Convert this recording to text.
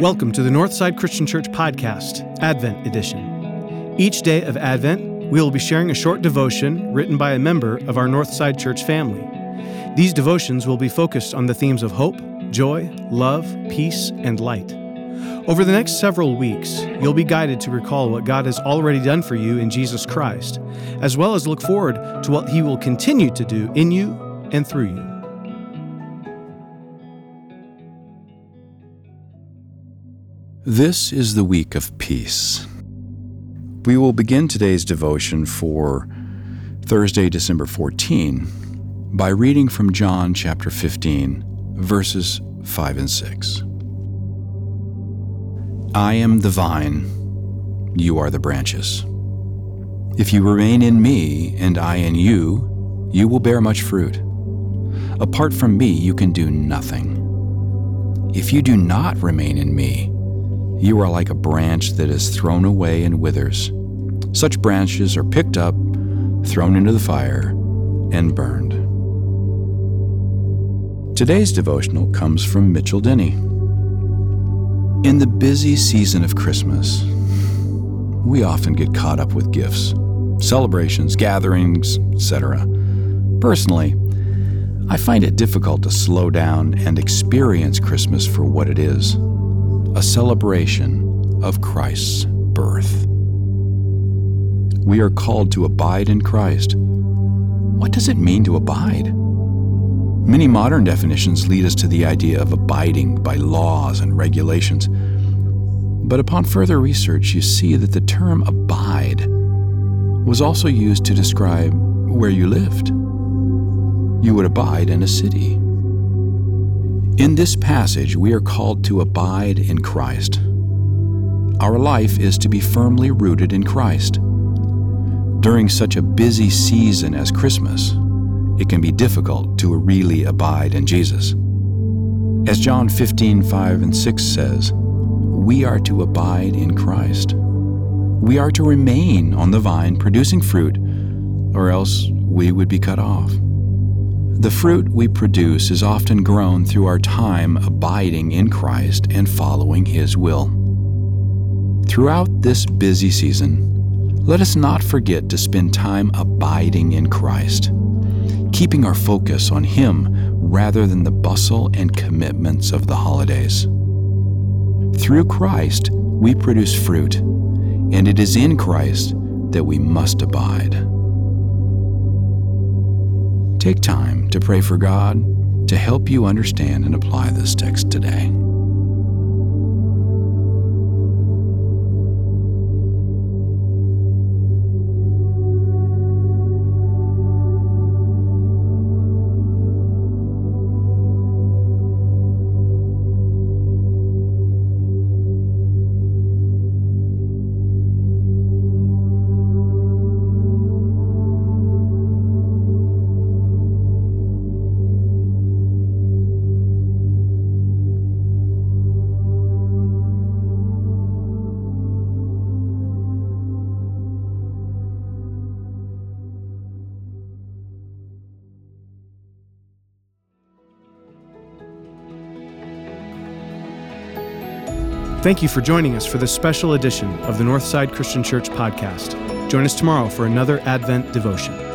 Welcome to the Northside Christian Church Podcast, Advent Edition. Each day of Advent, we will be sharing a short devotion written by a member of our Northside Church family. These devotions will be focused on the themes of hope, joy, love, peace, and light. Over the next several weeks, you'll be guided to recall what God has already done for you in Jesus Christ, as well as look forward to what He will continue to do in you and through you. This is the week of peace. We will begin today's devotion for Thursday, December 14, by reading from John chapter 15, verses 5 and 6. I am the vine, you are the branches. If you remain in me and I in you, you will bear much fruit. Apart from me, you can do nothing. If you do not remain in me, you are like a branch that is thrown away and withers. Such branches are picked up, thrown into the fire, and burned. Today's devotional comes from Mitchell Denney. In the busy season of Christmas, we often get caught up with gifts, celebrations, gatherings, etc. Personally, I find it difficult to slow down and experience Christmas for what it is a celebration of Christ's birth. We are called to abide in Christ. What does it mean to abide? Many modern definitions lead us to the idea of abiding by laws and regulations. But upon further research, you see that the term abide was also used to describe where you lived. You would abide in a city. In this passage, we are called to abide in Christ. Our life is to be firmly rooted in Christ. During such a busy season as Christmas, it can be difficult to really abide in Jesus. As John 15, 5 and 6 says, we are to abide in Christ. We are to remain on the vine producing fruit, or else we would be cut off. The fruit we produce is often grown through our time abiding in Christ and following His will. Throughout this busy season, let us not forget to spend time abiding in Christ, keeping our focus on Him rather than the bustle and commitments of the holidays. Through Christ, we produce fruit, and it is in Christ that we must abide. Take time to pray for God to help you understand and apply this text today. Thank you for joining us for this special edition of the Northside Christian Church podcast. Join us tomorrow for another Advent devotion.